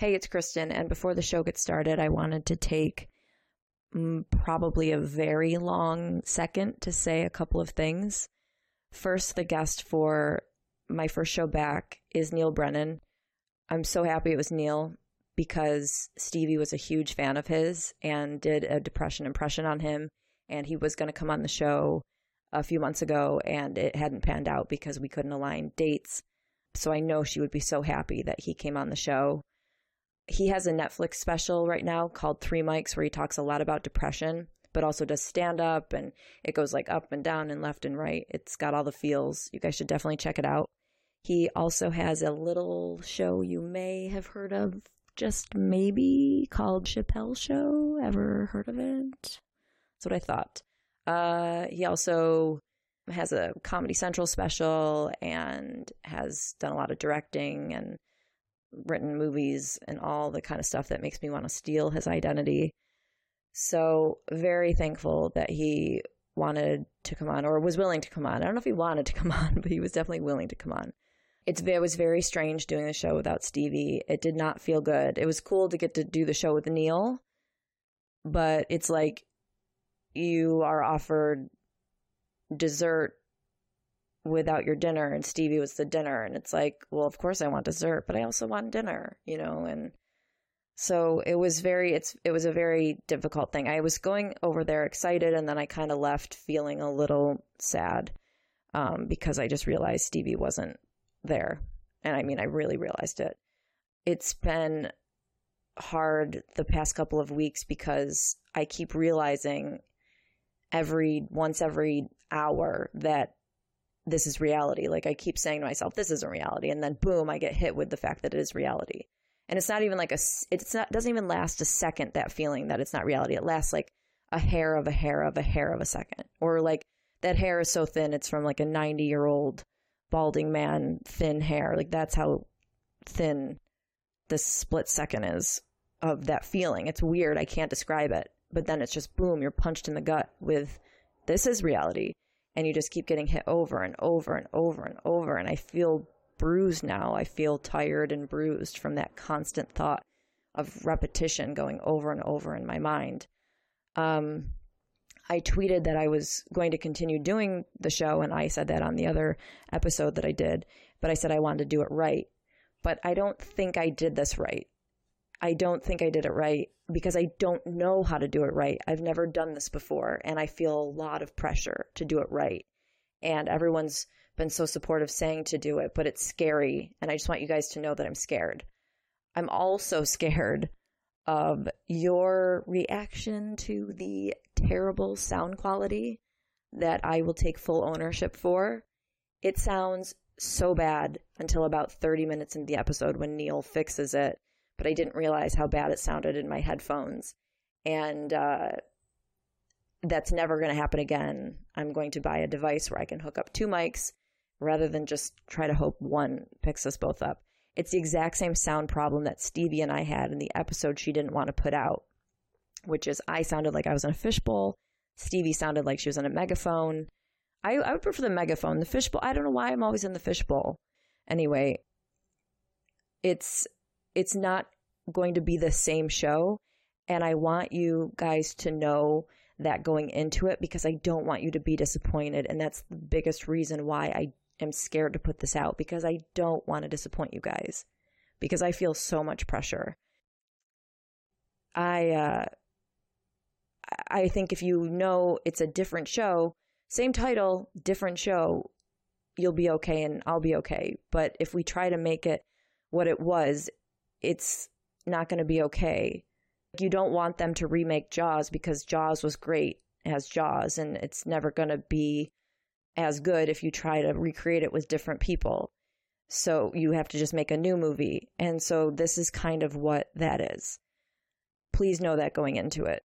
Hey, it's Kristen. And before the show gets started, I wanted to take mm, probably a very long second to say a couple of things. First, the guest for my first show back is Neal Brennan. I'm so happy it was Neal because Stevie was a huge fan of his and did a depression impression on him. And he was going to come on the show a few months ago and it hadn't panned out because we couldn't align dates. So I know she would be so happy that he came on the show. He has a Netflix special right now called Three Mics where he talks a lot about depression, but also does stand up and it goes like up and down and left and right. It's got all the feels. You guys should definitely check it out. He also has a little show you may have heard of, just maybe, called Chappelle Show. Ever heard of it? That's what I thought. Uh, he also has a Comedy Central special and has done a lot of directing and written movies and all the kind of stuff that makes me want to steal his identity. So, very thankful that he wanted to come on or was willing to come on. I don't know if he wanted to come on, but he was definitely willing to come on. It's, it was very strange doing the show without Stevie. It did not feel good. It was cool to get to do the show with Neal, but it's like you are offered dessert without your dinner and Stevie was the dinner and it's like, well, of course I want dessert, but I also want dinner, you know, and so it was very it's it was a very difficult thing. I was going over there excited and then I kind of left feeling a little sad um, because I just realized Stevie wasn't there. And I mean, I really realized it. It's been hard the past couple of weeks because I keep realizing every once every hour that this is reality. Like I keep saying to myself, this isn't reality. And then boom, I get hit with the fact that it is reality. And it's not even like a, it's not, doesn't even last a second, that feeling that it's not reality. It lasts like a hair of a hair of a hair of a second. Or like that hair is so thin, it's from like a 90 year old balding man, thin hair. Like that's how thin this split second is of that feeling. It's weird. I can't describe it but then it's just boom, you're punched in the gut with this is reality. And you just keep getting hit over and over and over and over. And I feel bruised now. I feel tired and bruised from that constant thought of repetition going over and over in my mind. Um, I tweeted that I was going to continue doing the show, and I said that on the other episode that I did, but I said I wanted to do it right. But I don't think I did this right. I don't think I did it right because I don't know how to do it right. I've never done this before and I feel a lot of pressure to do it right. And everyone's been so supportive saying to do it, but it's scary. And I just want you guys to know that I'm scared. I'm also scared of your reaction to the terrible sound quality that I will take full ownership for. It sounds so bad until about 30 minutes into the episode when Neal fixes it but I didn't realize how bad it sounded in my headphones. And uh, that's never going to happen again. I'm going to buy a device where I can hook up two mics rather than just try to hope one picks us both up. It's the exact same sound problem that Stevie and I had in the episode she didn't want to put out, which is I sounded like I was in a fishbowl. Stevie sounded like she was in a megaphone. I, I would prefer the megaphone. The fishbowl, I don't know why I'm always in the fishbowl. Anyway, it's it's not going to be the same show. And I want you guys to know that going into it because I don't want you to be disappointed. And that's the biggest reason why I am scared to put this out because I don't want to disappoint you guys because I feel so much pressure. I, uh, I think if you know it's a different show, same title, different show, you'll be okay and I'll be okay. But if we try to make it what it was, it's not going to be okay. You don't want them to remake Jaws because Jaws was great as Jaws, and it's never going to be as good if you try to recreate it with different people. So you have to just make a new movie. And so this is kind of what that is. Please know that going into it.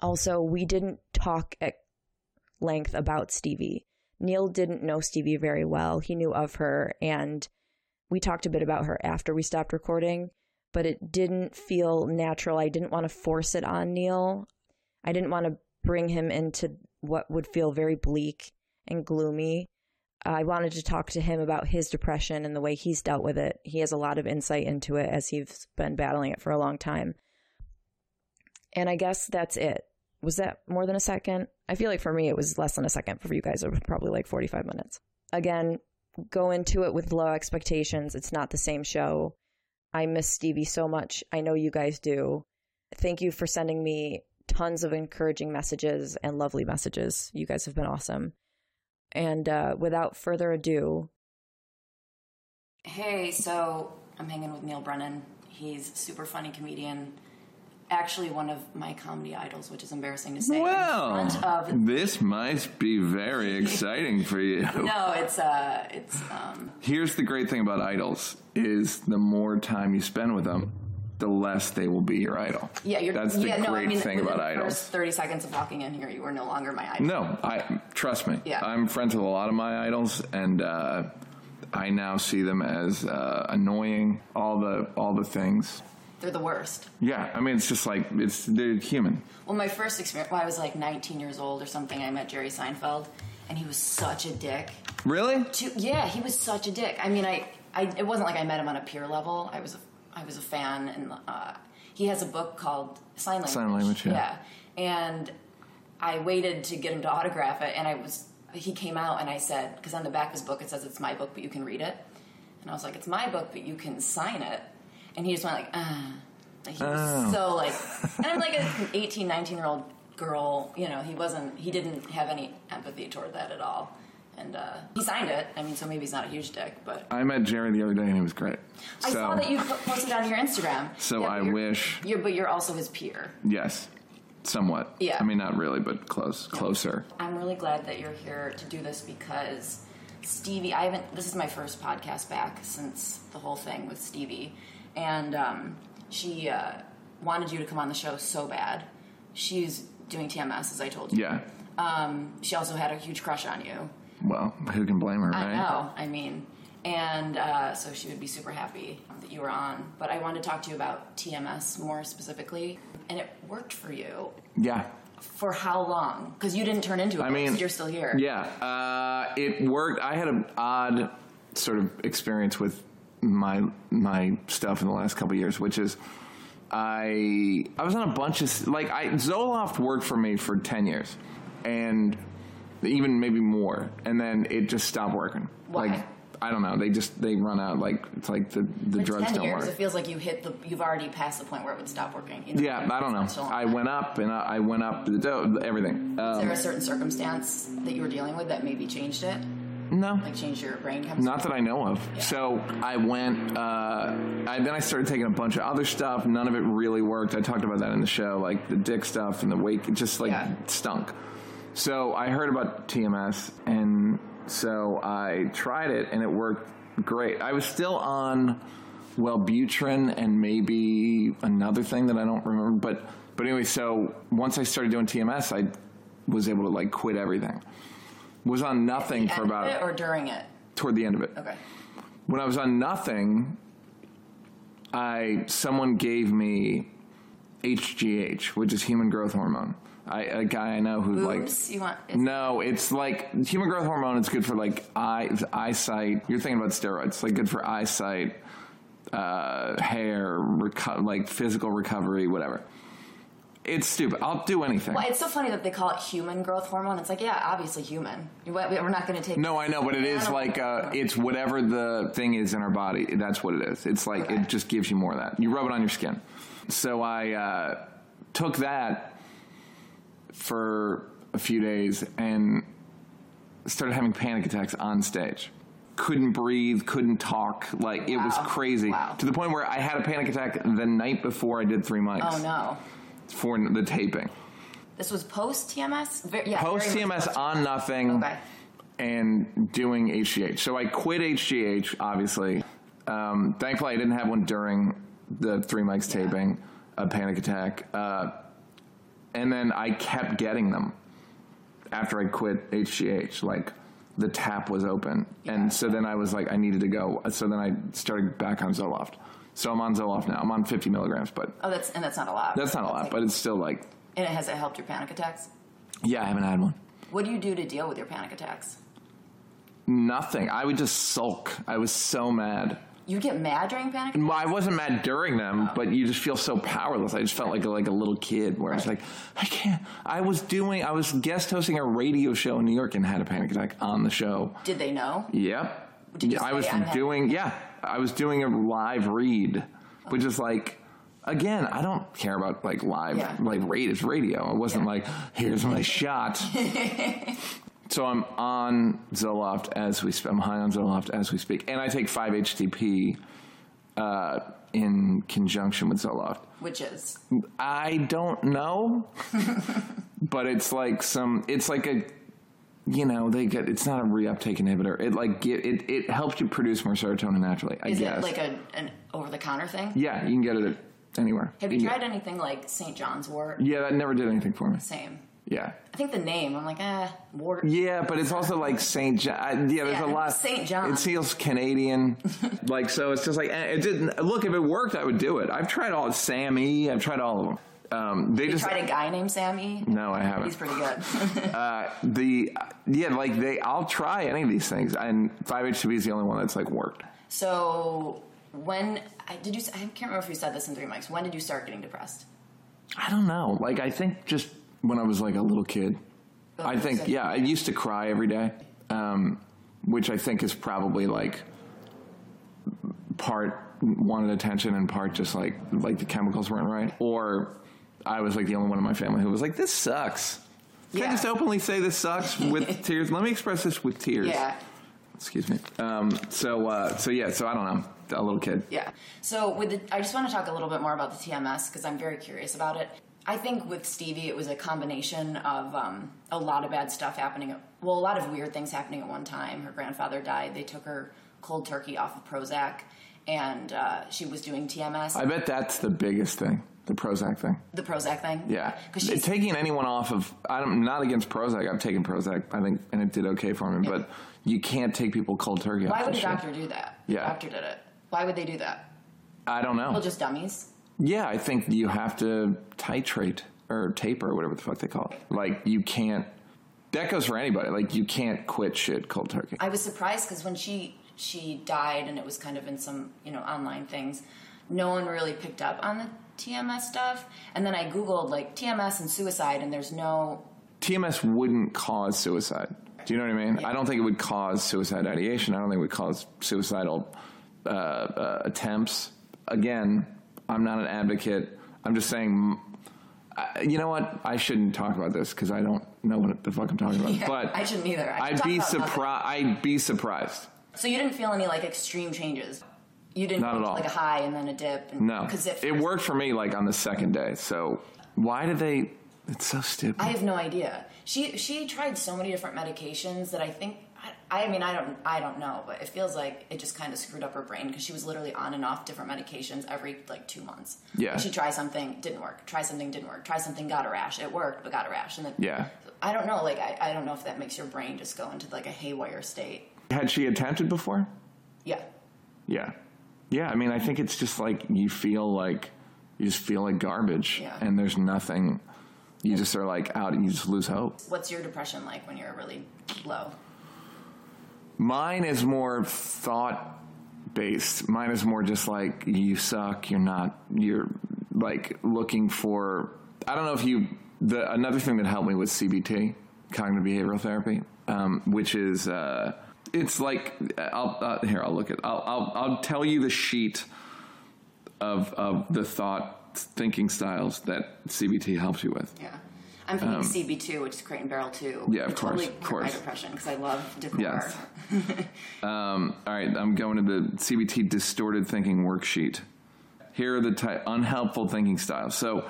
Also, we didn't talk at length about Stevie. Neal didn't know Stevie very well. He knew of her, and we talked a bit about her after we stopped recording, but it didn't feel natural. I didn't want to force it on Neal. I didn't want to bring him into what would feel very bleak and gloomy. I wanted to talk to him about his depression and the way he's dealt with it. He has a lot of insight into it as he's been battling it for a long time. And I guess that's it. Was that more than a second? I feel like for me it was less than a second. For you guys, it was probably like 45 minutes. Again, go into it with low expectations. It's not the same show. I miss Stevie so much. I know you guys do. Thank you for sending me tons of encouraging messages and lovely messages. You guys have been awesome. And uh, without further ado, Hey, so I'm hanging with Neal Brennan. He's super funny comedian. Actually, one of my comedy idols, which is embarrassing to say. in Well, front of this might be very exciting for you. no, it's uh, it's um, Here's the great thing about idols is the more time you spend with them, the less they will be your idol. yeah. You're That's the yeah, great no, I mean, thing about idols. First Thirty seconds of walking in here, you were no longer my idol. No, I trust me. Yeah. I'm friends with a lot of my idols, and uh, I now see them as uh, annoying. All the all the things. They're the worst. Yeah, I mean, it's just like it's they're human. Well, my first experience, when I was like 19 years old or something, I met Jerry Seinfeld, and he was such a dick. Really? To, yeah, he was such a dick. I mean, I, I, it wasn't like I met him on a peer level. I was, a, I was a fan, and uh, he has a book called Sign Language. Sign Language, yeah. and I waited to get him to autograph it, and I was, he came out, and I said, because on the back of his book it says it's my book, but you can read it, and I was like, it's my book, but you can sign it, and he just went like, ah. Like, he was so like, and I'm like an 18, 19 year old girl, you know, he wasn't, he didn't have any empathy toward that at all. And uh, he signed it. I mean, so maybe he's not a huge dick, but I met Jerry the other day, and he was great. I so, saw that you posted on your Instagram. So Yeah, I you're- wish- You're, but you're also his peer. Yes, somewhat. Yeah. I mean, not really, but close, closer. I'm really glad that you're here to do this because Stevie, I haven't. This is my first podcast back since the whole thing with Stevie, and um, she uh, wanted you to come on the show so bad. She's doing TMS, as I told you. Yeah. Um, she also had a huge crush on you. Well, who can blame her, right? I know. I mean, and uh, so she would be super happy that you were on. But I wanted to talk to you about TMS more specifically, and it worked for you. Yeah. For how long? Because you didn't turn into it. I mean, you're still here. Yeah, uh, it worked. I had an odd sort of experience with my my stuff in the last couple of years, which is I I was on a bunch of like I Zoloft worked for me for ten years, and even maybe more, and then it just stopped working. Why? Like I don't know. They just they run out. Like it's like the the In drugs ten don't years, work. it feels like you hit the. You've already passed the point where it would stop working. You know? Yeah, I don't know. I went up and I I went up the everything. Is Um, there a certain circumstance that you were dealing with that maybe changed it? No, Like changed your brain chemistry? Not that I know of. So I went. Uh, I, then I started taking a bunch of other stuff. None of it really worked. I talked about that in the show, like the dick stuff and the weight. It just like Yeah. stunk. So I heard about TMS, and so I tried it, and it worked great. I was still on Wellbutrin and maybe another thing that I don't remember, but but anyway. So once I started doing TMS, I was able to like quit everything. Was on nothing The for end of about it or during it? toward the end of it Okay. when I was on nothing, I someone gave me HGH, which is human growth hormone. I, a guy I know who like you want? It's, no, it's like human growth hormone. It's good for like eye eyesight. You're thinking about steroids. It's like good for eyesight, uh, hair, reco- like physical recovery, whatever. It's stupid. I'll do anything. Well, it's so funny that they call it human growth hormone. It's like, yeah, obviously human. We're not going to take. No, I know, but it is like uh, it's whatever the thing is in our body. That's what it is. It's like Okay. it just gives you more of that. You rub it on your skin. So I uh, took that for a few days and started having panic attacks on stage. Couldn't breathe, couldn't talk. Like it was crazy Wow. to the point where I had a panic attack the night before I did three mics Oh no. For the taping. This was post TMS. Very, yeah, post TMS on nothing. Okay. and doing HGH. So I quit HGH, obviously. Um, thankfully, I didn't have one during the three mics Yeah. taping, a panic attack. Uh, and then I kept getting them after I quit HGH. Like the tap was open. And so then I was like, I needed to go. So then I started back on Zoloft. So I'm on Zoloft now. I'm on 50 milligrams, but Oh, that's and that's not a lot. that's not a lot, like- but it's still like, and it has it helped your panic attacks? yeah, I haven't had one. What do you do to deal with your panic attacks? Nothing. I would just sulk. I was so mad. You get mad during panic? Well, I wasn't mad during them, oh. but you just feel so powerless. I just felt like a, like a little kid, where I was like, I can't. I was doing. I was guest hosting a radio show in New York and had a panic attack on the show. Did they know? Yep. Did you I say was I'm having- doing. Yeah, I was doing a live read, which is like. Again, I don't care about like live, Yeah. like rate is radio. It wasn't Yeah. like, here's my shot. so I'm on Zoloft as we speak. I'm high on Zoloft as we speak. And I take 5-HTP uh, in conjunction with Zoloft. Which is I don't know, but it's like some. It's like a, you know, they get. It's not a reuptake inhibitor. It like get it. It helps you produce more serotonin naturally. I is guess. it like a an over the counter thing? yeah, you can get it at anywhere. Have you can tried get- anything like St. John's wort? Yeah, that never did anything for me. Same. Yeah. I think the name. I'm like, eh, wort. Yeah, but it's also like Saint John. I- Yeah, there's Yeah, a lot. St. John. It feels Canadian, like so. It's just like eh, it didn't. Look, if it worked, I would do it. I've tried all Sammy. I've tried all of them. Um, they You just tried a guy named Sammy? no, I haven't. He's pretty good. Uh, the yeah, like they, I'll try any of these things, and 5-HTP is the only one that's like worked. so when I, did you? I can't remember if you said this in three mics. When did you start getting depressed? I don't know. Like I think just when I was like a little kid, I think yeah, I used to cry every day, um, which I think is probably like part wanted attention and part just like like the chemicals weren't right, or I was like the only one in my family who was like, "This sucks." Can I just openly say this sucks with tears? Let me express this with tears. Yeah. Excuse me. Um, so, uh, so yeah. So I don't know. A little kid. Yeah. So with the, I just want to talk a little bit more about the TMS because I'm very curious about it. I think with Stevie, it was a combination of um, a lot of bad stuff happening. At, well, a lot of weird things happening at one time. Her grandfather died. They took her cold turkey off of Prozac, and uh, she was doing TMS. I bet that's the biggest thing. The Prozac thing. the Prozac thing. Yeah, Because taking anyone off of. I'm not against Prozac. I've taken Prozac. I think, and it did okay for me. But you can't take people cold turkey. Why would a shit. doctor do that? The Yeah. doctor did it. Why would they do that? I don't know. Well, just dummies. yeah, I think you have to titrate or taper or whatever the fuck they call it. Like you can't. That goes for anybody. Like you can't quit shit cold turkey. I was surprised because when she she died and it was kind of in some you know online things, no one really picked up on the TMS stuff. And then I googled like TMS and suicide, and there's no TMS wouldn't cause suicide. Do you know what I mean? I don't think it would cause suicide ideation. I don't think it would cause suicidal uh, uh, attempts. Again, I'm not an advocate. I'm just saying. I, you know what? I shouldn't talk about this because I don't know what the fuck I'm talking about. Yeah, but I shouldn't either. I should I'd be surprised. I'd be surprised. So you didn't feel any like extreme changes. You didn't Not at all. like a high and then a dip. And, No, because it, it worked for me like on the second day. So why did they? It's so stupid. I have no idea. She she tried so many different medications that I think I, I mean I don't I don't know, but it feels like it just kind of screwed up her brain because she was literally on and off different medications every like two months. Yeah. She tried something, didn't work. Try something, didn't work. Try something, got a rash. It worked, but got a rash. And then Yeah. I don't know. Like I, I don't know if that makes your brain just go into like a haywire state. Had she attempted before? Yeah. Yeah. Yeah, I mean, I think it's just like you feel like you just feel like garbage Yeah. and there's nothing. You just are like out and you just lose hope. What's your depression like when you're really low? Mine is more thought based. Mine is more just like you suck, you're not you're like looking for I don't know if you the another thing that helped me was CBT, cognitive behavioral therapy, um, which is uh, it's like I'll uh, here I'll look at I'll, I'll I'll tell you the sheet of of the thought thinking styles that CBT helps you with. Yeah. I'm thinking CB2, which is Crate and Barrel 2. Um, Yeah, of It totally course, of course. my depression because I love decor. Yes. Um, all right, I'm going to the CBT distorted thinking worksheet. Here are the ty- unhelpful thinking styles. So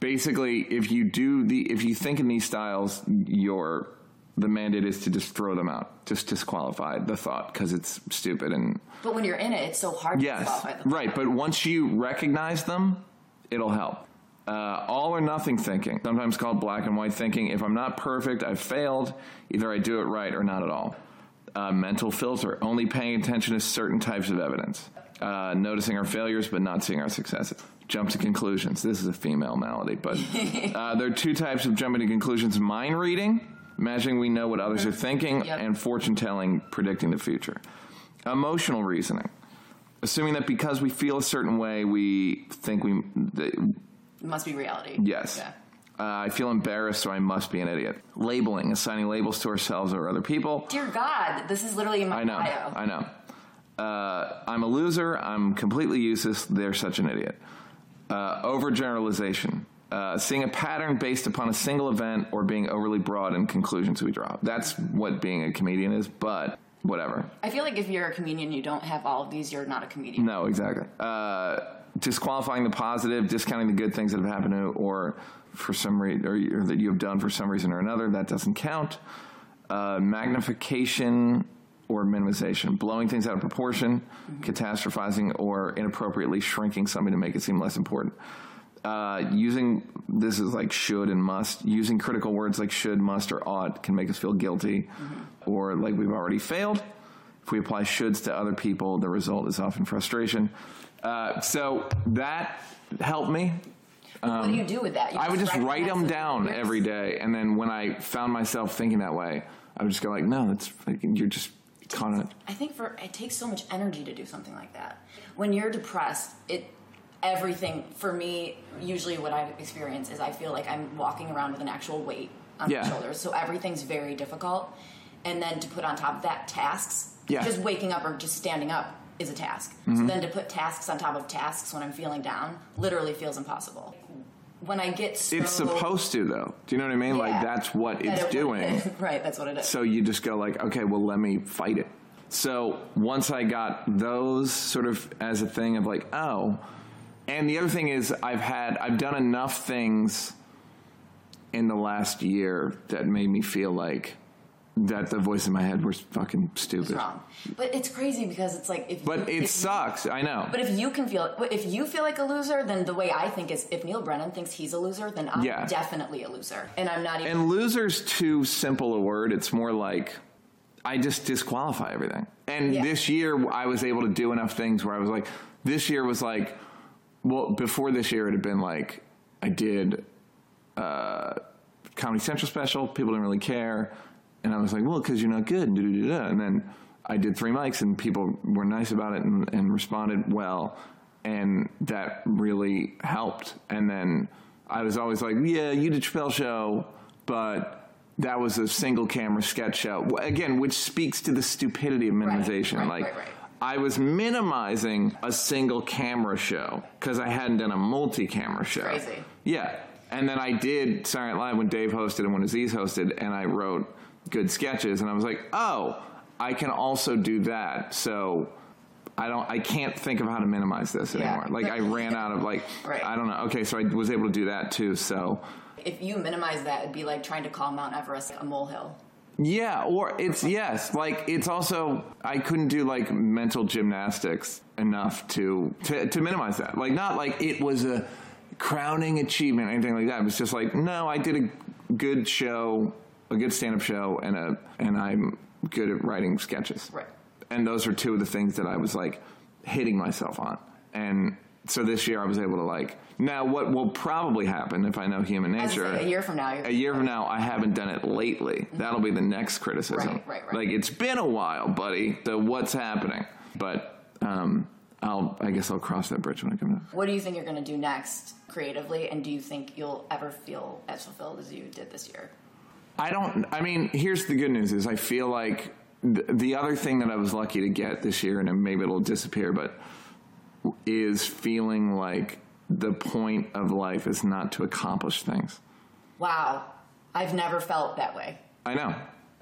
basically, if you do the if you think in these styles, your the mandate is to just throw them out, just disqualify the thought because it's stupid and But when you're in it, it's so hard to yes, right. But once you recognize them, it'll help. Uh, all or nothing thinking, sometimes called black and white thinking. If I'm not perfect, I've failed. Either I do it right or not at all. Uh, mental filter, only paying attention to certain types of evidence. Uh, noticing our failures but not seeing our successes. Jump to conclusions. This is a female malady, but uh, there are two types of jumping to conclusions mind reading, imagining we know what others are thinking, Yep. and fortune telling, predicting the future. Emotional reasoning, assuming that because we feel a certain way, we think we. that- It must be reality. yes. Yeah. Uh, I feel embarrassed, so I must be an idiot. Labeling, assigning labels to ourselves or other people. Dear God, this is literally in my I know. bio. I know. Uh, I'm a loser. I'm completely useless. They're such an idiot. Uh, overgeneralization. Uh, seeing a pattern based upon a single event or being overly broad in conclusions we draw. That's what being a comedian is, but whatever. I feel like if you're a comedian, you don't have all of these, you're not a comedian. No, exactly. Uh, disqualifying the positive, discounting the good things that have happened to you, or for some reason, or, or that you have done for some reason or another, that doesn't count. Uh, magnification or minimization, blowing things out of proportion, catastrophizing, or inappropriately shrinking something to make it seem less important. Uh, using this is like should and must. Using critical words like should, must, or ought can make us feel guilty, or like we've already failed. If we apply shoulds to other people, the result is often frustration. Uh, so that helped me. what do you do with that? You I would just write them down lyrics? every day, and then when I found myself thinking that way, I would just go like, "No, that's you're just kind of I think for it takes so much energy to do something like that. When you're depressed, it everything for me usually what I experience is I feel like I'm walking around with an actual weight on Yeah. my shoulders. So everything's very difficult. And then to put on top of that tasks, Yeah. Mm-hmm. just waking up or just standing up is a task. So then to put tasks on top of tasks when I'm feeling down literally feels impossible. When I get so It's supposed to, though. Do you know what I mean? Like that's what that it's it- doing. right, that's what it is. So you just go like, okay, well, let me fight it. So once I got those sort of as a thing of like, oh, and the other thing is I've had I've done enough things in the last year that made me feel like that the voice in my head was fucking stupid. wrong. But it's crazy because it's like if But you, it if sucks. I know. But if you can feel, if you feel like a loser, then the way I think is, if Neal Brennan thinks he's a loser, then I'm Yeah. definitely a loser, and I'm not even. And loser's too simple a word. It's more like I just disqualify everything. And Yeah. this year, I was able to do enough things where I was like, this year was like, well, before this year, it had been like, I did uh, Comedy Central special. People didn't really care. And I was like, well, because you're not good. And, and then I did three mics, and people were nice about it and, and responded well. And that really helped. And then I was always like, yeah, you did Chappelle show, but that was a single camera sketch show. Again, which speaks to the stupidity of minimization. right, like, right, right. I was minimizing a single camera show because I hadn't done a multi camera show. crazy. Yeah. And then I did Night Live when Dave hosted and when Aziz hosted, and I wrote good sketches, and I was like, oh, I can also do that. So I don't, I can't think of how to minimize this Yeah. anymore. Like I ran out of like, Right. I don't know. Okay, so I was able to do that too. So if you minimize that, it'd be like trying to call Mount Everest a molehill. Yeah, or it's yes, like it's also I couldn't do like mental gymnastics enough to to, to minimize that. Like not like it was a crowning achievement or anything like that. It was just like no, I did a good show, a good stand up show, and a and I'm good at writing sketches. Right. And those are two of the things that I was like hitting myself on. And so this year I was able to like now what will probably happen if I know human nature say, a year from now, a year from now, I haven't done it lately. That'll be the next criticism. Right, right, right. Like it's been a while, buddy. So what's happening? But um, I'll, I guess I'll cross that bridge when I come to. what do you think you're going to do next creatively, and do you think you'll ever feel as fulfilled as you did this year? I don't. I mean, here's the good news: is I feel like th- the other thing that I was lucky to get this year, and maybe it'll disappear, but is feeling like the point of life is not to accomplish things. Wow, I've never felt that way. I know.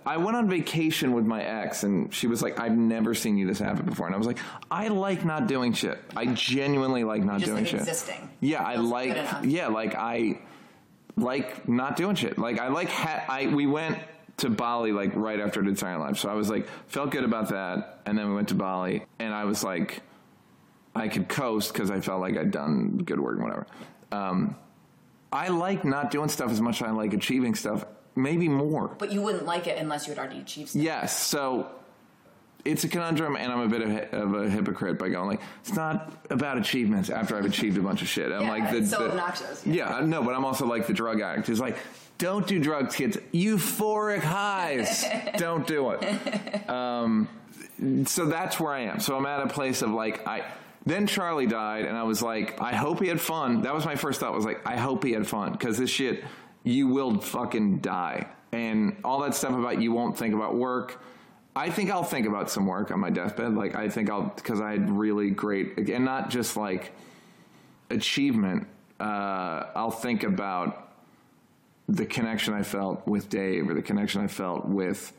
I went on vacation with my ex, and she was like, "I've never seen you this happen before." And I was like, "I like not doing shit. I genuinely like not doing like shit. existing. Yeah, I like. Yeah, like I like not doing shit. Like I like. Ha- I we went to Bali like right after did Saturday so I was like felt good about that. And then we went to Bali, and I was like, I could coast because I felt like I'd done good work and whatever. Um, I like not doing stuff as much as I like achieving stuff. Maybe more. But you wouldn't like it unless you had already achieved something. Yes. So it's a conundrum, and I'm a bit of, of a hypocrite by going like, it's not about achievements after I've achieved a bunch of shit. I'm Yeah, like the, it's so the- obnoxious. Yeah, I know, but I'm also like the drug addict. It's like, don't do drugs, kids. Euphoric highs. don't do it. Um, so that's where I am. So I'm at a place of like I. Then Charlie died, and I was like, I hope he had fun. That was my first thought. Was like, I hope he had fun because this shit, you will fucking die, and all that stuff about you won't think about work. I think I'll think about some work on my deathbed. Like I think I'll because I had really great and not just like achievement. Uh, I'll think about the connection I felt with Dave or the connection I felt with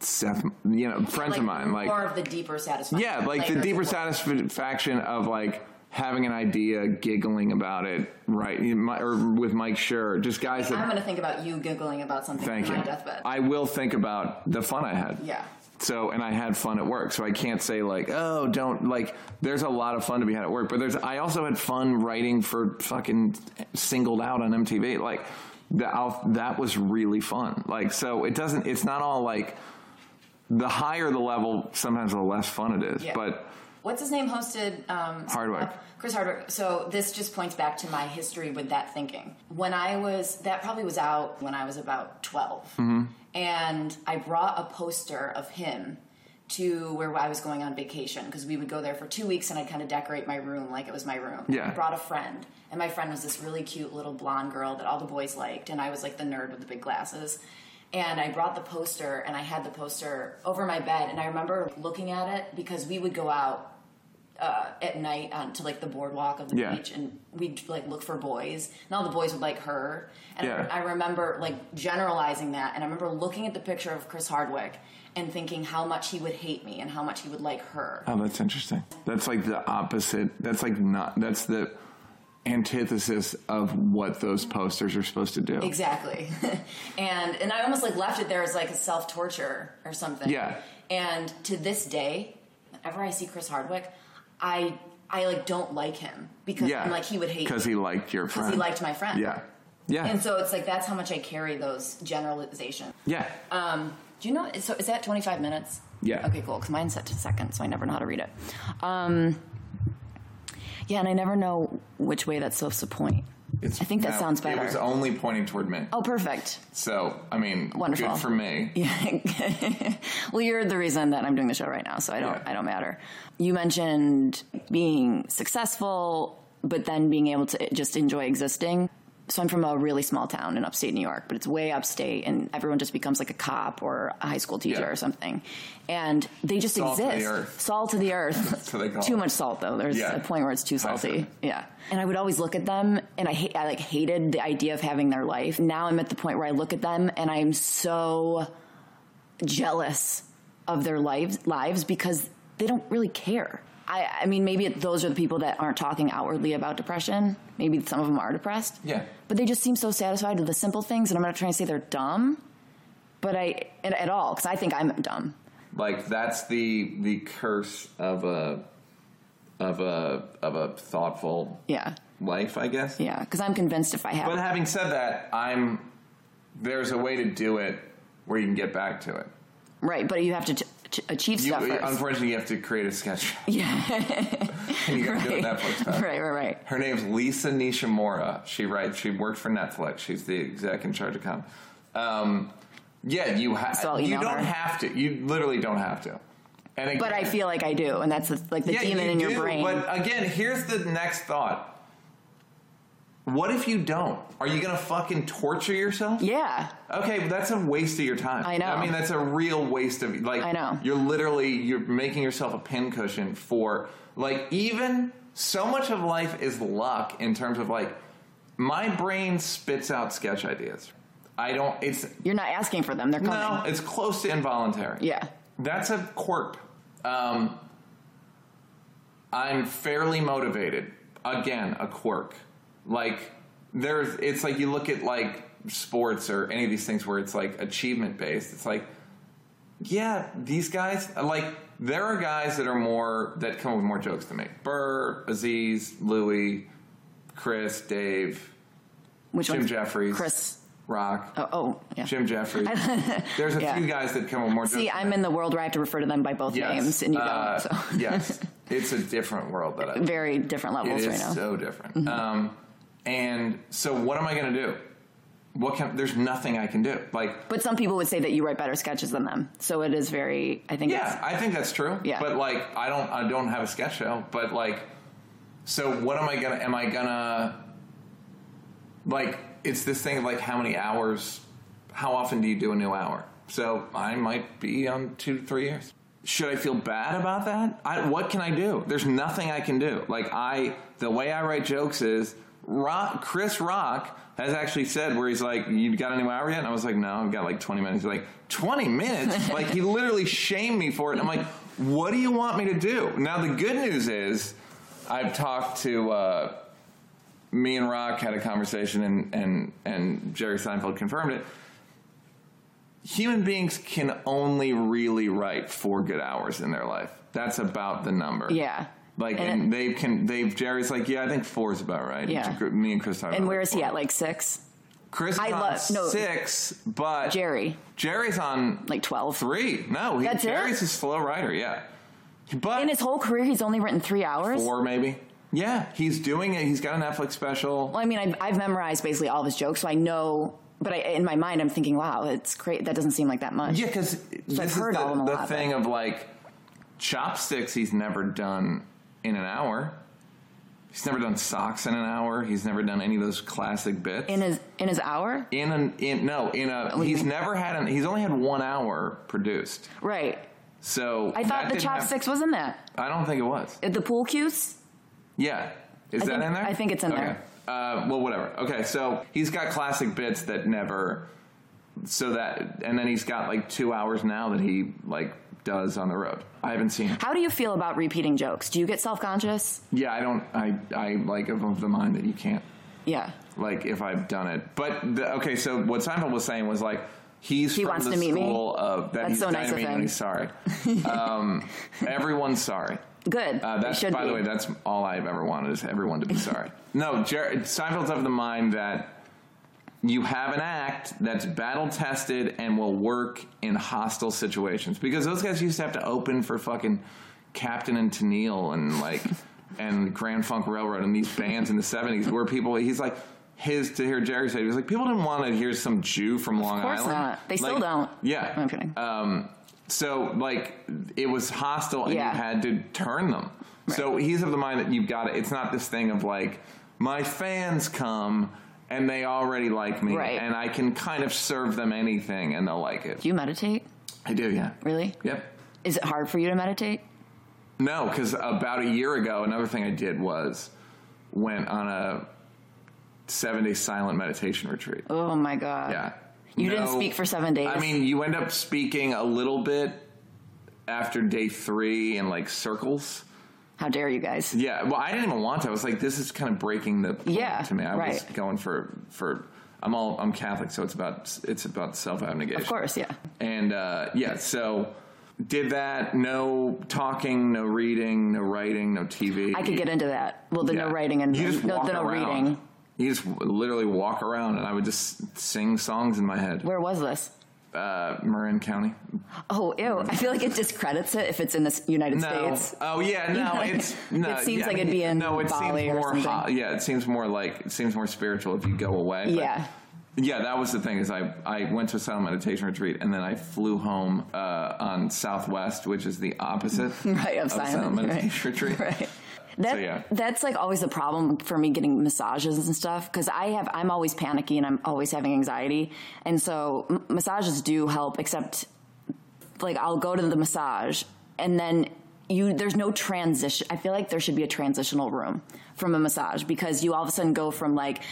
Seth, you know, friends of mine. Like, more of the deeper satisfaction. yeah, like, the deeper satisfaction of like having an idea, giggling about it, right? Or with Mike Schur, just guys That, I'm going to think about you giggling about something Thank you. deathbed. I will think about the fun I had. yeah. So, and I had fun at work. So I can't say like, oh, don't like. There's a lot of fun to be had at work, but there's. I also had fun writing for fucking singled out on MTV. Like that. I'll, that was really fun. Like so, it doesn't. It's not all like. The higher the level, sometimes the less fun it is. Yeah. But What's his name hosted? Um, Hardwick. Chris Hardwick. So this just points back to my history with that thinking. When I was, that probably was out when I was about 12. Mm-hmm. And I brought a poster of him to where I was going on vacation because we would go there for two weeks and I'd kind of decorate my room like it was my room. Yeah. I brought a friend. And my friend was this really cute little blonde girl that all the boys liked. And I was like the nerd with the big glasses. And I brought the poster and I had the poster over my bed. And I remember looking at it because we would go out uh, at night on to like the boardwalk of the Yeah. beach and we'd like look for boys and all the boys would like her and Yeah. I, I remember like generalizing that and i remember looking at the picture of chris hardwick and thinking how much he would hate me and how much he would like her oh, that's interesting. That's like the opposite. That's like not. That's the antithesis of what those posters are supposed to do. exactly and and i almost like left it there as like a self-torture or something Yeah. and to this day whenever i see chris hardwick i i like don't like him because Yeah. i'm like he would hate because he liked your friend. because he liked my friend Yeah. Yeah. And so it's like that's how much I carry those generalizations. yeah. Um, do you know? So is that 25 minutes? Yeah. Okay, cool. Because mine's set to seconds, so I never know how to read it. Um, yeah, and I never know which way that's supposed to point. It's- I think that sounds better. It was only pointing toward me. Oh, perfect. So, I mean, Wonderful. good for me. Yeah. well, you're the reason that I'm doing the show right now, so I don't. Yeah. I don't matter. You mentioned being successful, but then being able to just enjoy existing. So I'm from a really small town in upstate New York, but it's way upstate, and everyone just becomes like a cop or a high school teacher Yeah. or something, and they just Salt to the exist. earth. Salt to the earth. That's what they call too it. much salt though. There's Yeah. a point where it's too salty. Yeah. And I would always look at them and I hate I like hated the idea of having their life. Now I'm at the point where I look at them and I'm so jealous of their lives lives because they don't really care. I, I mean, maybe those are the people that aren't talking outwardly about depression. Maybe some of them are depressed. Yeah. But they just seem so satisfied with the simple things, and I'm not trying to say they're dumb, but I at, at all because I think I'm dumb. Like that's the the curse of a of a of a thoughtful Yeah, life, I guess. yeah. Because I'm convinced if I have, But having said that, I'm there's a way to do it where you can get back to it. right, but you have to ch- achieve You, stuff unfortunately, you have to create a sketch. yeah, you got to do right. it Netflix style. right, right, right. Her name's Lisa Nishimura. She writes. She worked for Netflix. She's the exec in charge of com. Um, yeah, you have. I'll You don't her. have to. You literally don't have to. And again, But I feel like I do, and that's like the yeah, demon you in your brain. But again, here's the next thought. What if you don't? Are you gonna fucking torture yourself? yeah, Okay, but that's a waste of your time. I know. I mean, that's a real waste of like. I know. You're literally you're making yourself a pincushion for like even so much of life is luck in terms of like my brain spits out sketch ideas. I don't. It's you're not asking for them; they're coming. no. It's close to involuntary. Yeah, That's a quirk. Um, I'm fairly motivated. Again, a quirk. Like there's, it's like you look at like sports or any of these things where it's like achievement based. It's like, yeah, these guys like there are guys that are more that come up with more jokes than me. Burr, Aziz, Louis, Chris, Dave, which Jim? Jeffries. Chris. Rock, Oh, oh yeah. Jim Jeffries. There's a Yeah. few guys that come with more. See. I'm in the world where I have to refer to them by both Yes. names, and you Uh, don't. So yes, it's a different world that I. very different levels right now. Mm-hmm. so different. Um, and so, what am I going to do? What can? There's nothing I can do. Like, but some people would say that you write better sketches than them. So it is very. I think. yeah, I think that's true. Yeah. But like, I don't. I don't have a sketch show. But like, so what am I gonna? Am I gonna? Like, it's this thing of like, how many hours? How often do you do a new hour? So I might be on two, three years. Should I feel bad about that? I, what can I do? There's nothing I can do. Like I, the way I write jokes is, Rock, Chris Rock has actually said where he's like, "You got a new hour yet?" And I was like, "No, I've got like 20 minutes." He's like, "20 minutes?" like he literally shamed me for it. And I'm like, "What do you want me to do?" Now the good news is, I've talked to. Uh, me and Rock had a conversation, and and and Jerry Seinfeld confirmed it. Human beings can only really write four good hours in their life. That's about the number. yeah. Like, And and, they can. They've Jerry's like, yeah, I think four is about right. Yeah. Me and Chris talked. And where is he at? Like six? Chris I love- no. six, but Jerry, Jerry's on like twelve. three. No, he, That's it? Jerry's a slow writer. Yeah, but In his whole career, he's only written three hours. four maybe. Yeah, he's doing it. He's got a Netflix special. Well, I mean, I've, I've memorized basically all of his jokes, so I know. But I, in my mind, I'm thinking, wow, it's great. That doesn't seem like that much. Yeah, because this I've is heard the, all of them a the lot, thing of like chopsticks. He's never done in an hour. He's never done socks in an hour. He's never done any of those classic bits. In his in his hour, in an in no in a he's never had an he's only had one hour produced. right? So I thought the chopsticks was in that. I don't think it was. Uh, The pool cues. Yeah, is I that think- in there? I think it's in okay. there. Uh, well, whatever. Okay, so he's got classic bits that never. So that and then he's got like two hours now that he like does on the road. I haven't seen. How do you feel about repeating jokes? Do you get self conscious? Yeah, I don't. I I like am of the mind that you can't. Yeah. Like if I've done it, but the, okay. So what Seinfeld was saying was like he's He from wants the to meet me? of that That's so nice of him. he's sorry. um, everyone's sorry. Good. Uh, that's by be. the way, that's all I've ever wanted is everyone to be sorry. no, Jer- Seinfeld's of the mind that you have an act that's battle tested and will work in hostile situations because those guys used to have to open for fucking Captain and Tennille and like and Grand Funk Railroad and these bands in the seventies where people he's like his to hear Jerry say he was like people didn't want to hear some Jew from Long course Island. not. They still don't. Yeah, I'm kidding. um, so like it was hostile and Yeah. you had to turn them. So he's of the mind that you've got to, it's not this thing of like my fans come and they already like me Right. and I can kind of serve them anything and they'll like it. Do you meditate? I do, yeah. Really? Yep. Is it hard for you to meditate? No, because about a year ago, another thing I did was went on a seven day silent meditation retreat. Oh my god. Yeah. You didn't speak for seven days. I mean, you end up speaking a little bit after day three in like circles. How dare you guys? Yeah, well, I didn't even want to. I was like, this is kind of breaking the Yeah, to me. I was going for for. I'm all I'm Catholic, so it's about it's about self abnegation. Of course, yeah. And uh, yeah, so did that. No talking, no reading, no writing, no TV. I could get into that. Well, the no writing and you just no, walk the no around. reading. You just literally walk around, and I would just sing songs in my head. Where was this? Uh, Marin County. Oh, ew. I feel like it discredits it if it's in the United No. States. Oh yeah, no. It's no. It seems yeah, like I it'd be in no. It Bali seems or more. something. hot- yeah, it seems more like it seems more spiritual if you go away. Yeah. Yeah, that was the thing. Is I I went to a silent meditation retreat and then I flew home uh, on Southwest, which is the opposite Right, of a silent, silent right. meditation retreat. Right. That, yeah. That's like always the problem for me getting massages and stuff because I have I'm always panicky and I'm always having anxiety and so m- massages do help except like I'll go to the massage and then you there's no transition I feel like there should be a transitional room from a massage because you all of a sudden go from like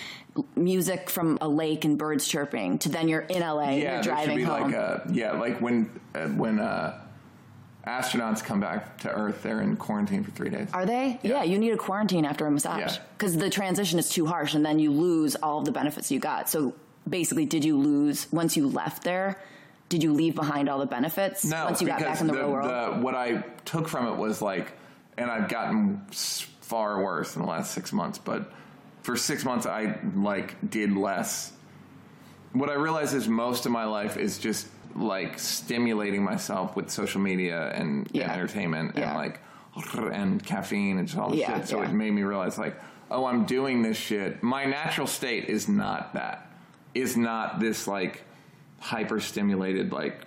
music from a lake and birds chirping to then you're in LA and Yeah, you're there should driving be home. like a yeah, like when uh, when uh, astronauts come back to Earth, they're in quarantine for three days. Are they? Yeah. you need a quarantine after a massage Yeah. because the transition is too harsh, and then you lose all of the benefits you got. So basically, did you lose once you left there? Did you leave behind all the benefits No, once you got back in the, the, real world? the- what I took from it was like, and I've gotten far worse in the last six months. But for six months, I like did less what I realize is most of my life is just like stimulating myself with social media and, Yeah. and entertainment Yeah. and like and caffeine and just all this Yeah, shit. So it made me realize like, oh, I'm doing this shit. My natural state is not that. Is not this like hyper stimulated like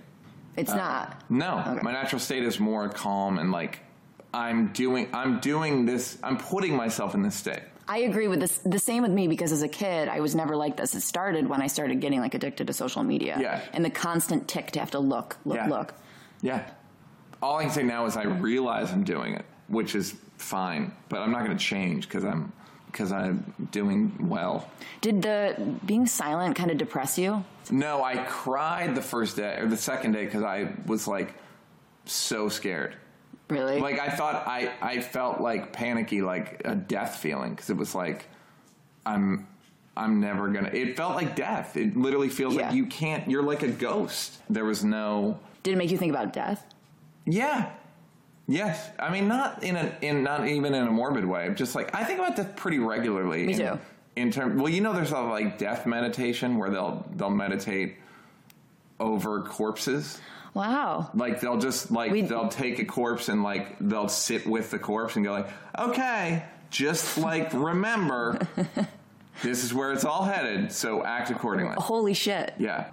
It's uh, not. no, Okay. my natural state is more calm and like I'm doing I'm doing this I'm putting myself in this state. I agree with this. The same with me because as a kid, I was never like this. It started when I started getting like addicted to social media. Yeah. And the constant tick to have to look, look, Yeah. look. Yeah. All I can say now is I realize I'm doing it, which is fine, but I'm not going to change because I'm because I'm doing well. Did the being silent kind of depress you? No, I cried the first day or the second day because I was like so scared. Really? Like I thought I I felt like panicky, like a death feeling because it was like I'm I'm never gonna. It felt like death. It literally feels Yeah. like you can't. You're like a ghost. There was no. Did it make you think about death? Yeah. Yes. I mean, not in a in not even in a morbid way. Just like I think about death pretty regularly. Me in, too. In term, well, you know, there's a like death meditation where they'll they'll meditate over corpses. Wow. Like they'll just like We- they'll take a corpse and like they'll sit with the corpse and go like, okay, just like remember, this is where it's all headed. So act accordingly. Holy shit. Yeah.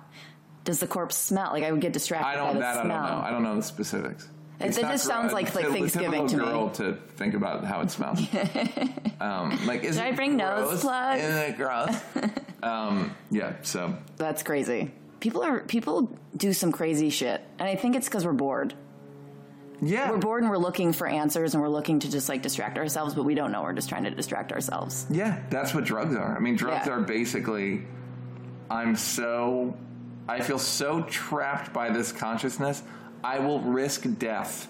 Does the corpse smell? Like I would get distracted I don't the that I don't know. I don't know the specifics. It- It's not just sounds like- like a Thanksgiving typical to me. girl to think about how it smells. um, like, is Did it I bring nose plugs? Isn't it gross? um, yeah. So That's crazy. People are people do some crazy shit, and I think it's because we're bored. yeah, We're bored and we're looking for answers, and we're looking to just like distract ourselves, but we don't know. We're just trying to distract ourselves. Yeah, that's what drugs are. I mean, drugs Yeah. are basically. I'm so. I feel so trapped by this consciousness. I will risk death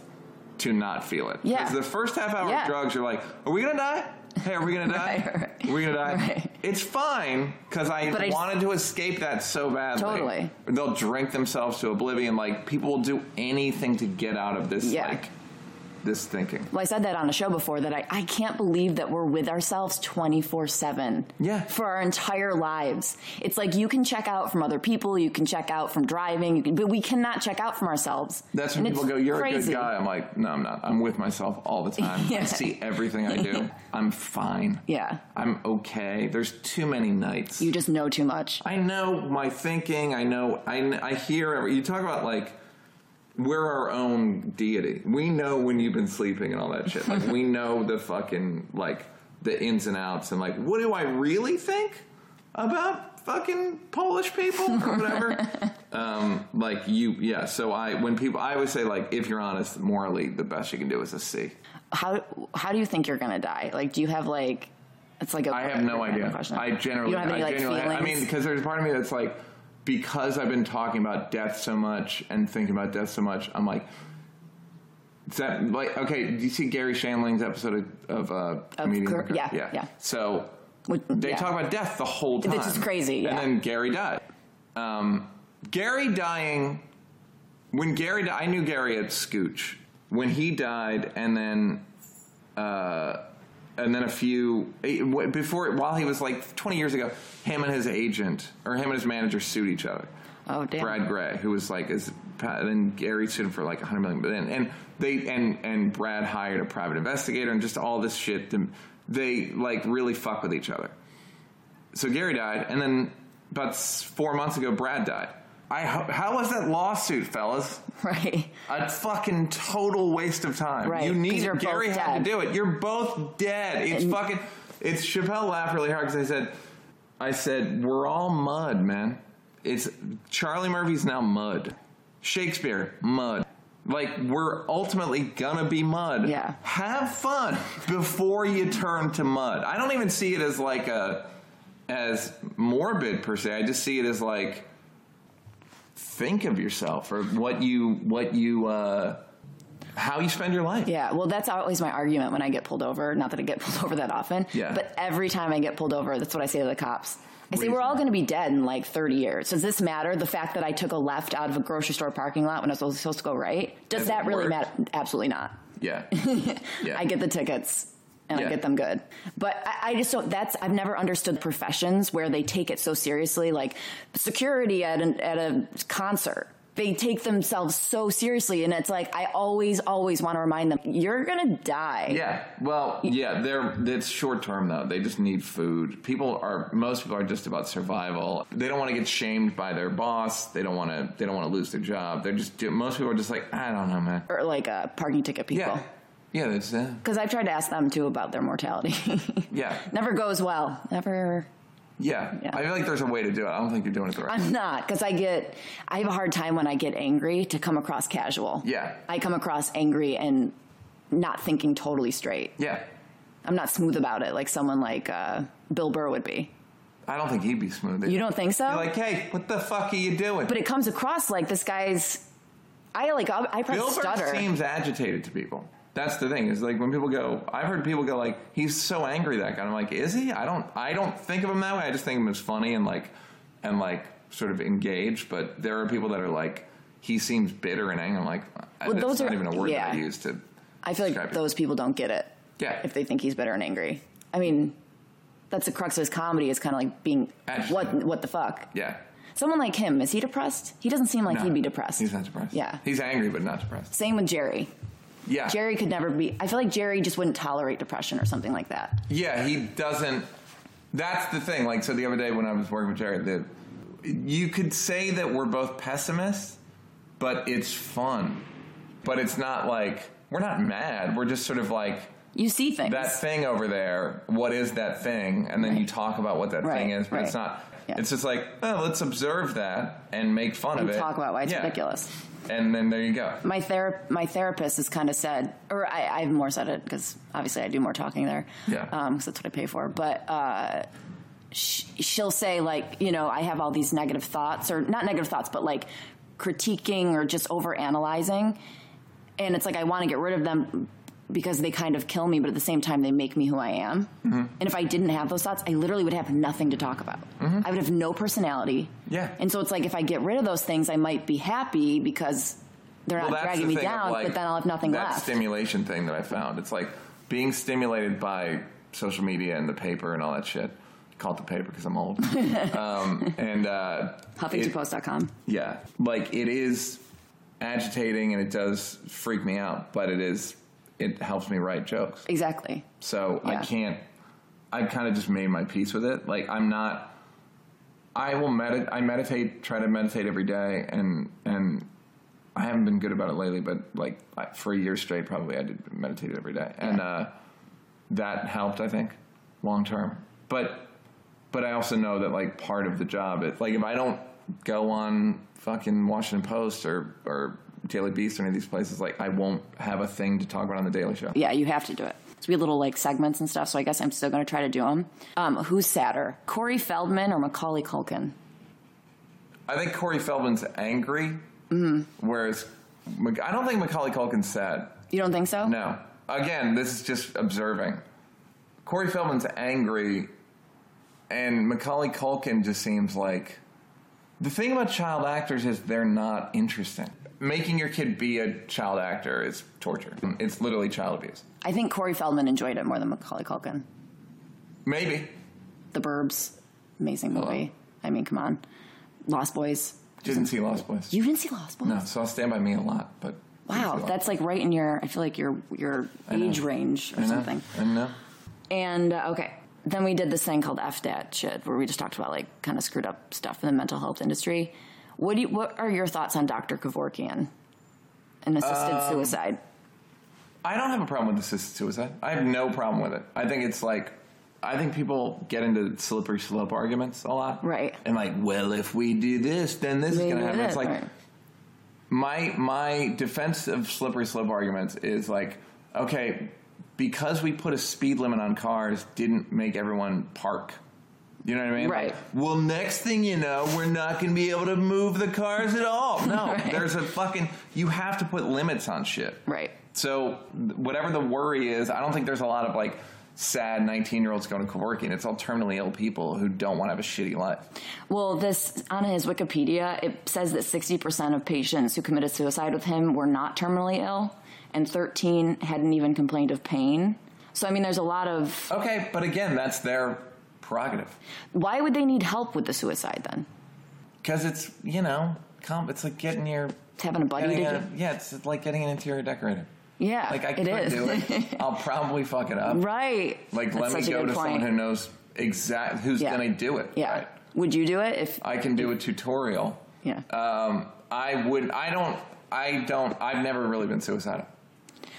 to not feel it. Yeah. the first half hour Yeah. of drugs, you're like, are we gonna die? Hey, are we gonna die? Right, right. Are we gonna die? Right. It's fine because I But I just- wanted to escape that so badly. Totally. They'll drink themselves to oblivion. Like people will do anything to get out of this. Yeah. Like this thinking. Well, I said that on a show before that I, I can't believe that we're with ourselves 24 7 Yeah. for our entire lives. It's like you can check out from other people, you can check out from driving, you can, but we cannot check out from ourselves. That's when And people go, "You're a good guy." I'm like, "No, I'm not. I'm with myself all the time. Yeah. I see everything I do. I'm fine. Yeah. I'm okay. There's too many nights. You just know too much. I know my thinking. I know. I I hear. every- You talk about like we're our own deity. We know when you've been sleeping and all that shit. Like we know the fucking like the ins and outs and like what do I really think about fucking Polish people or whatever. um, like you, yeah. So I when people, I always say like if you're honest, morally, the best you can do is a C. How how do you think you're gonna die? Like, do you have like? It's like a I have no idea. Question. I generally, you don't have any I like genuinely, feelings. I mean, because there's a part of me that's like, because I've been talking about death so much and thinking about death so much, I'm like, is that like okay? Do you see Garry Shandling's episode of, of uh? Gr- and- yeah, yeah. So they yeah. talk about death the whole time. This is crazy, And yeah. then Garry died. Um, Garry dying. When Garry died, I knew Garry at Scooch. When he died, and then uh, and then a few eh, before while he was like 20 years ago him and his agent or him and his manager sued each other. Oh, damn. Brad Grey who was like his and then garry sued him for like 100 million but then and they and and brad hired a private investigator and just all this shit to, they like really fuck with each other. So garry died and then about four months ago brad died I, ho- how was that lawsuit fellas right. a fucking total waste of time. Right, You need you're both Garry had dead. to do it. You're both dead. It's And- fucking. It's Chappelle laughed really hard because I said, I said we're all mud, man. It's Charlie Murphy's now mud. Shakespeare mud. Like we're ultimately gonna be mud. Yeah. Have fun before you turn to mud. I don't even see it as like a as morbid per se. I just see it as like think of yourself or what you what you uh how you spend your life. Yeah, well, that's always my argument when I get pulled over. Not that I get pulled over that often, Yeah. but every time I get pulled over, that's what I say to the cops. I say, we're all going to be dead in like 30 years. Does this matter? The fact that I took a left out of a grocery store parking lot when I was supposed to go right? Does that really matter? Absolutely not. Yeah. Yeah. I get the tickets. And Yeah. I get them good. But I, I just don't. That's I've never understood professions where they take it so seriously, like security at an, at a concert. They take themselves so seriously, and it's like I always, always want to remind them, you're gonna die. Yeah. Well, yeah, they're it's short term though. They just need food. People are most people are just about survival. They don't want to get shamed by their boss. They don't want to they don't want to lose their job. They're just most people are just like, I don't know, man. Or like uh, parking ticket people. Yeah. Yeah, that's uh, Because I've tried to ask them too about their mortality. yeah. Never goes well. Never. Yeah. Yeah. I feel like there's a way to do it. I don't think you're doing it the right. way. I'm not because I get. I have a hard time when I get angry to come across casual. Yeah. I come across angry and not thinking totally straight. Yeah. I'm not smooth about it like someone like uh, Bill Burr would be. I don't think he'd be smooth. You don't think so? You're like, hey, what the fuck are you doing? but it comes across like this guy's. I like. I, I probably Bill stutter. Burr seems agitated to people. That's the thing. Is like when people go, I've heard people go like, he's so angry that guy. I'm like, is he? I don't. I don't think of him that way. I just think of him as funny and like, and like sort of engaged. But there are people that are like, he seems bitter and angry. I'm like, Well, those not are- even a word that I use to. I feel like it. those people don't get it. Yeah. If they think he's bitter and angry. I mean, that's the crux of his comedy. Is kind of like being Agitated. what what the fuck. Yeah. Someone like him is he depressed? He doesn't seem like No, he'd be depressed. He's not depressed. Yeah. He's angry but not depressed. Same with Jerry. Yeah. Jerry could never be. I feel like Jerry just wouldn't tolerate depression or something like that. Yeah, he doesn't. That's the thing. Like, so the other day when I was working with Jerry, the, you could say that we're both pessimists, but it's fun. But it's not like we're not mad. We're just sort of like You see things. that thing over there. What is that thing? And then you talk about what that thing is, but it's not. Yeah. It's just like, oh, let's observe that and make fun and of it. talk about why it's Yeah. ridiculous. And then there you go. My ther- my therapist has kind of said, or I, I've more said it because obviously I do more talking there. Yeah. because that's what I pay for. But uh, sh- she'll say like, you know, I have all these negative thoughts, or not negative thoughts, but like critiquing or just over analyzing, and it's like I want to get rid of them because they kind of kill me, but at the same time they make me who I am. Mm-hmm. And if I didn't have those thoughts, I literally would have nothing to talk about. I would have no personality. Mm-hmm. Yeah. And so it's like if I get rid of those things, I might be happy because they're Well, not dragging me down, like, but then I'll have nothing that left. stimulation thing that I found. It's like being stimulated by social media and the paper and all that shit. I call it the paper because I'm old. um, and uh, HuffingtonPost.com. yeah, like it is agitating and it does freak me out, but it is. It helps me write jokes. Exactly. So I can't. I kind of just made my peace with it. Like I'm not. I will meditate. I meditate. Try to meditate every day, and and I haven't been good about it lately. But like I- for a year straight, probably I did meditate every day, and uh, that helped. I think long term. But but I also know that like part of the job, it like if I don't go on fucking Washington Post or or Daily Beast or any of these places, like I won't have a thing to talk about on the Daily Show. Yeah, you have to do it. So we have little like segments and stuff. So I guess I'm still going to try to do them. Um, who's sadder, Corey Feldman or Macaulay Culkin? I think Corey Feldman's angry, whereas Mac- I don't think Macaulay Culkin's sad. You don't think so? No. Again, this is just observing. Corey Feldman's angry, and Macaulay Culkin just seems like. The thing about child actors is they're not interesting. Making your kid be a child actor is torture. It's literally child abuse. I think Corey Feldman enjoyed it more than Macaulay Culkin. Maybe. The Burbs, amazing movie. I mean, come on. Lost Boys. Didn't see Lost Boys. You didn't see Lost Boys? no, so I'll stand by me a lot, but. Wow, that's like right in your. I feel like your your age range or I something. I know. And uh, okay, then we did this thing called FDAT shit, where we just talked about like kind of screwed up stuff in the mental health industry. What do you, what are your thoughts on Dr. Kevorkian and assisted Um, suicide? I don't have a problem with assisted suicide. I have no problem with it. I think it's like, I think people get into slippery slope arguments a lot. Right. And like, well, if we do this, then this is going to happen. it It's like, right. my my defense of slippery slope arguments is like, okay, because we put a speed limit on cars, didn't make everyone park. You know what I mean? Right. Well, next thing you know, we're not going to be able to move the cars at all. No, Right. there's a fucking. You have to put limits on shit. Right. So whatever the worry is, I don't think there's a lot of like sad 19 year olds going to Kevorkian. It's all terminally ill people who don't want to have a shitty life. Well, this on his Wikipedia, it says that 60% of patients who committed suicide with him were not terminally ill, and 13 hadn't even complained of pain. So I mean, there's a lot of Okay, but again, that's their prerogative. why would they need help with the suicide then? Because it's, you know, it's like getting your. Having a buddy Getting a, yeah, it's like getting an interior decorator. Yeah, Like I it could is. do it. I'll probably fuck it up. right. Like That's let me go to point. someone who knows exact who's Yeah. gonna do it. Yeah. right? Would you do it if? I can do a tutorial. Yeah. Um, I would. I don't. I don't. I've never really been suicidal.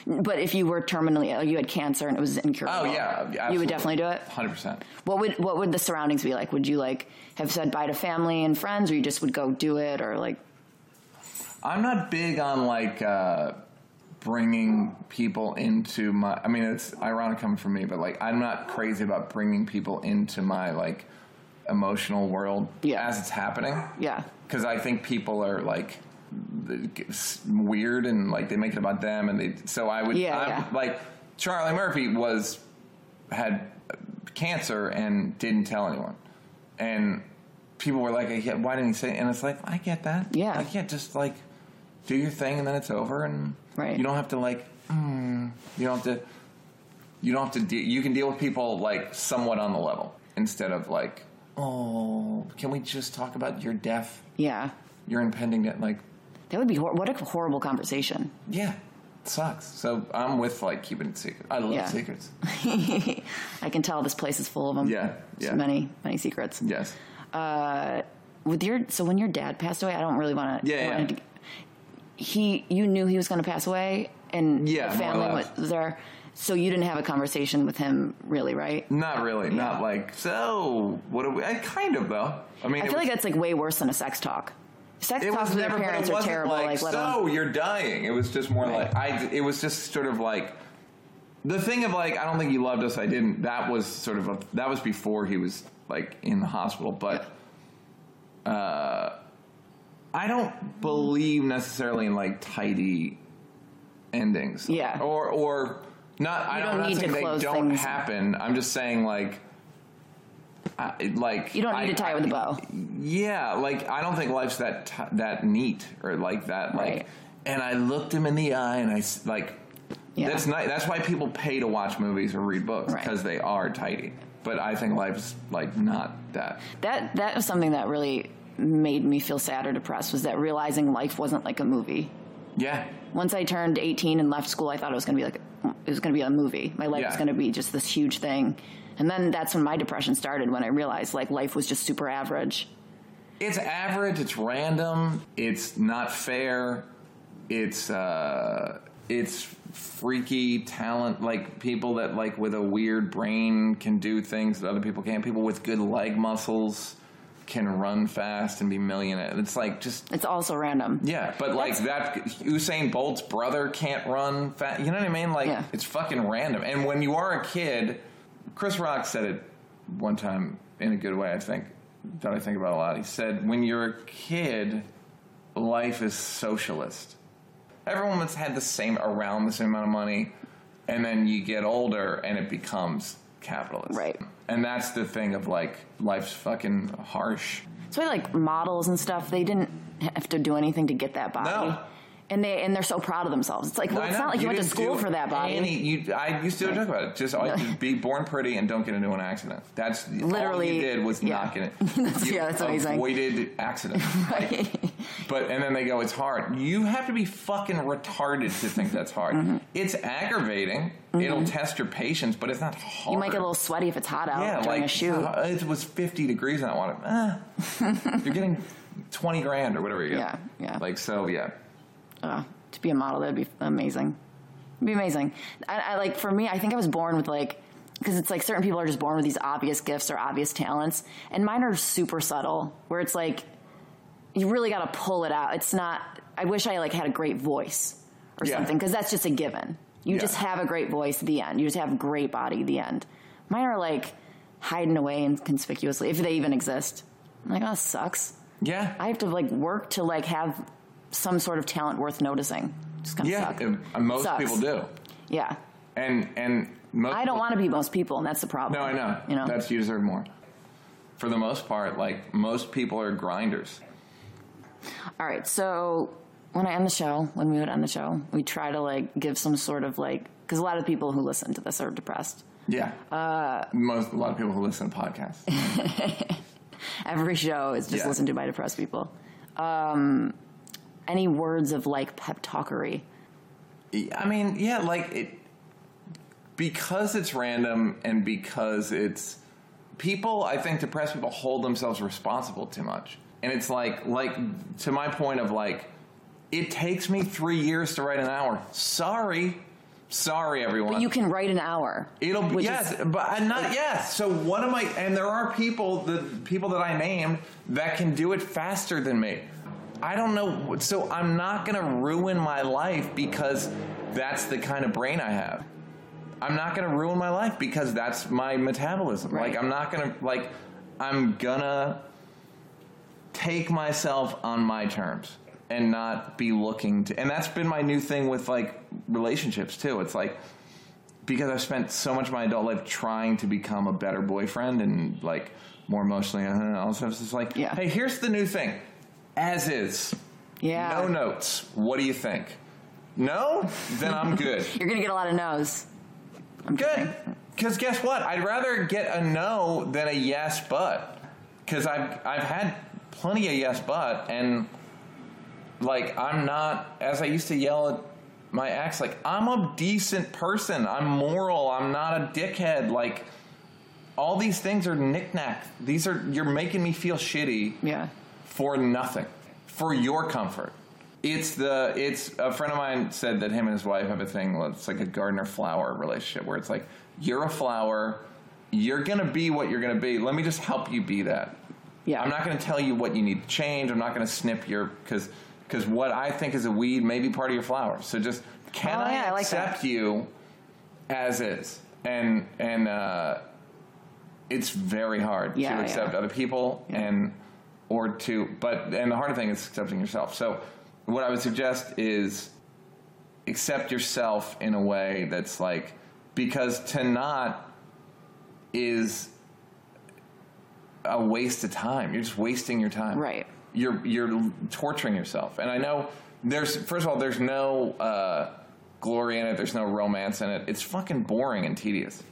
But if you were terminally ill, you had cancer and it was incurable. Oh yeah, absolutely. You would definitely do it. Hundred percent. What would what would the surroundings be like? Would you like have said bye to family and friends, or you just would go do it, or like? I'm not big on like uh, bringing people into my. I mean, it's ironic coming from me, but like I'm not crazy about bringing people into my like emotional world Yeah. as it's happening. Yeah. because I think people are like weird and like they make it about them, and they. So I would, Yeah, yeah. like Charlie Murphy was had cancer and didn't tell anyone, and people were like, "Yeah, "Why didn't he say?" And it's like, I get that. Yeah. I get just like do your thing and then it's over, and Right. you don't have to like, mm, you don't have to. You don't have to. De- you can deal with people like somewhat on the level instead of like, oh, can we just talk about your death? Yeah. your impending death. Like, That would be hor- what a horrible conversation. yeah, it sucks. So I'm with like keeping it secret. I love Yeah. secrets. I can tell this place is full of them. Yeah, yeah. Many many secrets. Yes. Uh, with your so when your dad passed away, I don't really want to. Yeah, yeah. He, you knew he was going to pass away, and Yeah, the more or family less. was there. So you didn't have a conversation with him, really, right? Not really. Not like so. What do we? I kind of though. I mean, I it feel was, like that's like way worse than a sex talk. Sex it talks with never. your parents are terrible. like, Like, so you're dying. It was just more Right. like I. It was just sort of like the thing of like I don't think he loved us. I didn't. That was sort of a. That was before he was like in the hospital, but. Uh, I don't believe necessarily in like tidy endings. Yeah. Or or not. I don't, don't I'm not need to they don't happen. I'm just saying like. I, like You don't need I- to tie it with a bow. yeah, like I don't think life's that t- that neat or like that. Like, Right. and I looked him in the eye and I like. Yeah. That's nice. That's why people pay to watch movies or read books Right. because they are tidy. But I think life's like not that. that that was something that really made me feel sad or depressed was that realizing life wasn't like a movie. Yeah, Once I turned 18 and left school, I thought it was going to be like it was going to be a movie. My life was going to be just this huge thing. And then that's when my depression started when I realized like life was just super average. it's average. It's random. It's not fair. It's uh, it's freaky talent. Like people that like with a weird brain can do things that other people can't. People with good leg muscles can run fast and be millionaires. It's like just It's also random. Yeah, but like that, Usain Bolt's brother can't run fast. You know what I mean? Like Yeah. it's fucking random. And when you are a kid, Chris Rock said it one time in a good way. I think that I think about a lot. He said, "When you're a kid, life is socialist. Everyone has had the same around the same amount of money, and then you get older and it becomes capitalist. Right. And that's the thing of like life's fucking harsh. So, like models and stuff, they didn't have to do anything to get that body. No. And they and they're so proud of themselves. It's like, well, it's not like you, went to school for that body. Any, you, I used to joke about it. Just, all, be born pretty and don't get into an accident. That's all Literally, you did was yeah. not get it. That's- you yeah, that's amazing. Avoided accident. Like, but and then they go, it's hard. You have to be fucking retarded to think that's hard. Mm-hmm. It's aggravating. It'll test your patience, but it's not hard. you might get a little sweaty if it's hot out yeah, during like a shoot. uh, it was 50 degrees and I wanted, ah, you're getting 20 grand or whatever you get. Yeah, yeah. Like so, yeah. Uh, to be a model, that'd be amazing. It'd be amazing. I, I like for me, I think I was born with like because it's like certain people are just born with these obvious gifts or obvious talents, and mine are super subtle. Where it's like you really got to pull it out. It's not. I wish I like had a great voice or Yeah. something because that's just a given. You Yeah. just have a great voice. The end. You just have a great body. The end. Mine are like hiding away inconspicuously if they even exist. I'm like, oh, that sucks. Yeah. I have to like work to like have some sort of talent worth noticing. Just kind of yeah. suck. and most Sucks. people do. Yeah. And and most I don't want to be most people, and that's the problem. No, I know. You know. That's you deserve more. For the most part, like most people are grinders. All right. So when I end the show, when we would end the show, we try to like give some sort of like Because a lot of people who listen to this are depressed. Yeah. Uh, Most a lot of people who listen to podcasts. Every show is just Yeah. listened to by depressed people. Um, any words of like pep talkery? I mean, yeah, like it because it's random and because it's people. I think depressed people hold themselves responsible too much, and it's like like to my point of like it takes me three years to write an hour. Sorry, sorry, everyone. But you can write an hour. It'll be yes, is- but I'm not yes. So what am I? And there are people, the people that I named, that can do it faster than me. I don't know. So I'm not going to ruin my life because that's the kind of brain I have. I'm not going to ruin my life because that's my metabolism. Right. Like I'm not going to like. I'm gonna take myself on my terms and not be looking to. And that's been my new thing with like relationships too. It's like because I've spent so much of my adult life trying to become a better boyfriend and like more emotionally and all this stuff. It's just like, Yeah. hey, here's the new thing, as is, yeah. no notes. What do you think? No, then I'm good. You're gonna get a lot of no's. I'm good. Because guess what? I'd rather get a no than a yes, but. Because I've I've had plenty of yes, but, and like I'm not as I used to yell at my ex. Like I'm a decent person. I'm moral. I'm not a dickhead. Like all these things are knickknack. These are you're making me feel shitty Yeah. For nothing, for your comfort. It's the it's a friend of mine said that him and his wife have a thing. It's like a gardener flower relationship where it's like you're a flower, you're gonna be what you're gonna be. Let me just help you be that. Yeah. I'm not gonna tell you what you need to change. I'm not gonna snip your because because what I think is a weed may be part of your flower. So just can Oh, I yeah, I like that. accept you as is? And and uh, it's very hard Yeah, to yeah. accept other people and or to but and the harder thing is accepting yourself. So what i would suggest is accept yourself in a way that's like because to not is a waste of time. You're just wasting your time. Right. you're you're torturing yourself. And i know there's first of all there's no uh, glory in it. There's no romance in it. It's fucking boring and tedious.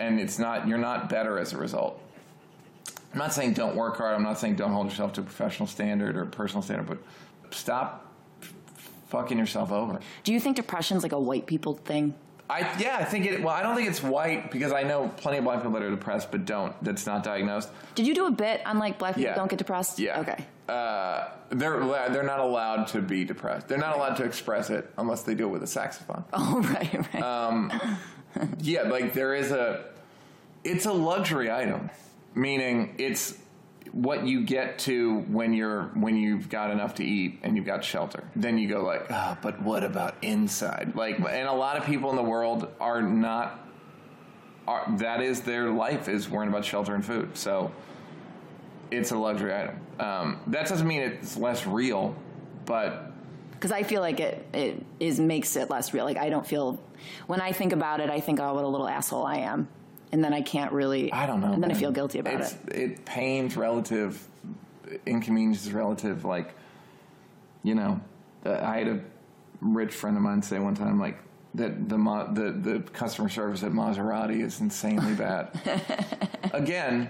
And it's not you're not better as a result i'm not saying don't work hard i'm not saying don't hold yourself to a professional standard or a personal standard but stop fucking yourself over Do you think depression's like a white people thing? I yeah, I think it. Well, I don't think it's white because I know plenty of black people that are depressed but don't. That's not diagnosed. Did you do a bit on like black people Yeah. don't get depressed? Yeah. Okay. Uh, they're they're not allowed to be depressed. They're not allowed to express it unless they do it with a saxophone. Oh right, right. Uh, Yeah, like there is a. It's a luxury item, meaning it's what you get to when you're when you've got enough to eat and you've got shelter. Then you go like, oh, but what about inside? Like, and a lot of people in the world are not. Are, that is their life is worrying about shelter and food. So it's a luxury item. Um, that doesn't mean it's less real, but Because I feel like it it is makes it less real. Like I don't feel when I think about it, I think, oh, what a little asshole I am, and then I can't really. I don't know. And then I man. feel guilty about it's, it. It pain's relative, inconvenience is relative. Like, you know, I had a rich friend of mine say one time, like that the the the customer service at Maserati is insanely bad. Again,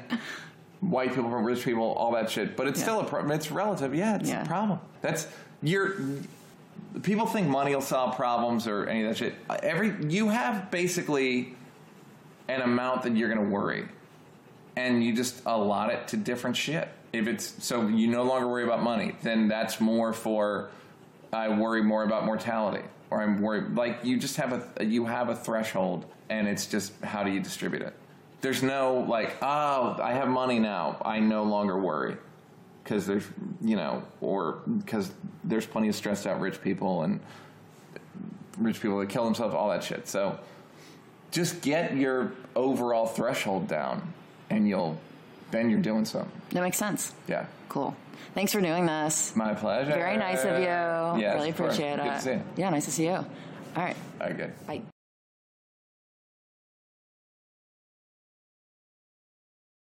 white people, from rich people, all that shit. But it's Yeah. still a problem. It's relative. Yeah, it's Yeah. a problem. That's you're. People think money will solve problems or any of that shit. Every you have basically an amount that you're going to worry, and you just allot it to different shit. If it's so you no longer worry about money, then that's more for I worry more about mortality, or I'm worried like you just have a you have a threshold, and it's just how do you distribute it. There's no like oh I have money now, I no longer worry because there's you know or because there's plenty of stressed out rich people and rich people that kill themselves, all that shit. So just get your overall threshold down and you'll then you're doing something. That makes sense. Yeah. Cool. Thanks for doing this. My pleasure. Very nice of you. Yes, really appreciate Good it. to see you. Yeah, nice to see you. All right. Okay. Bye.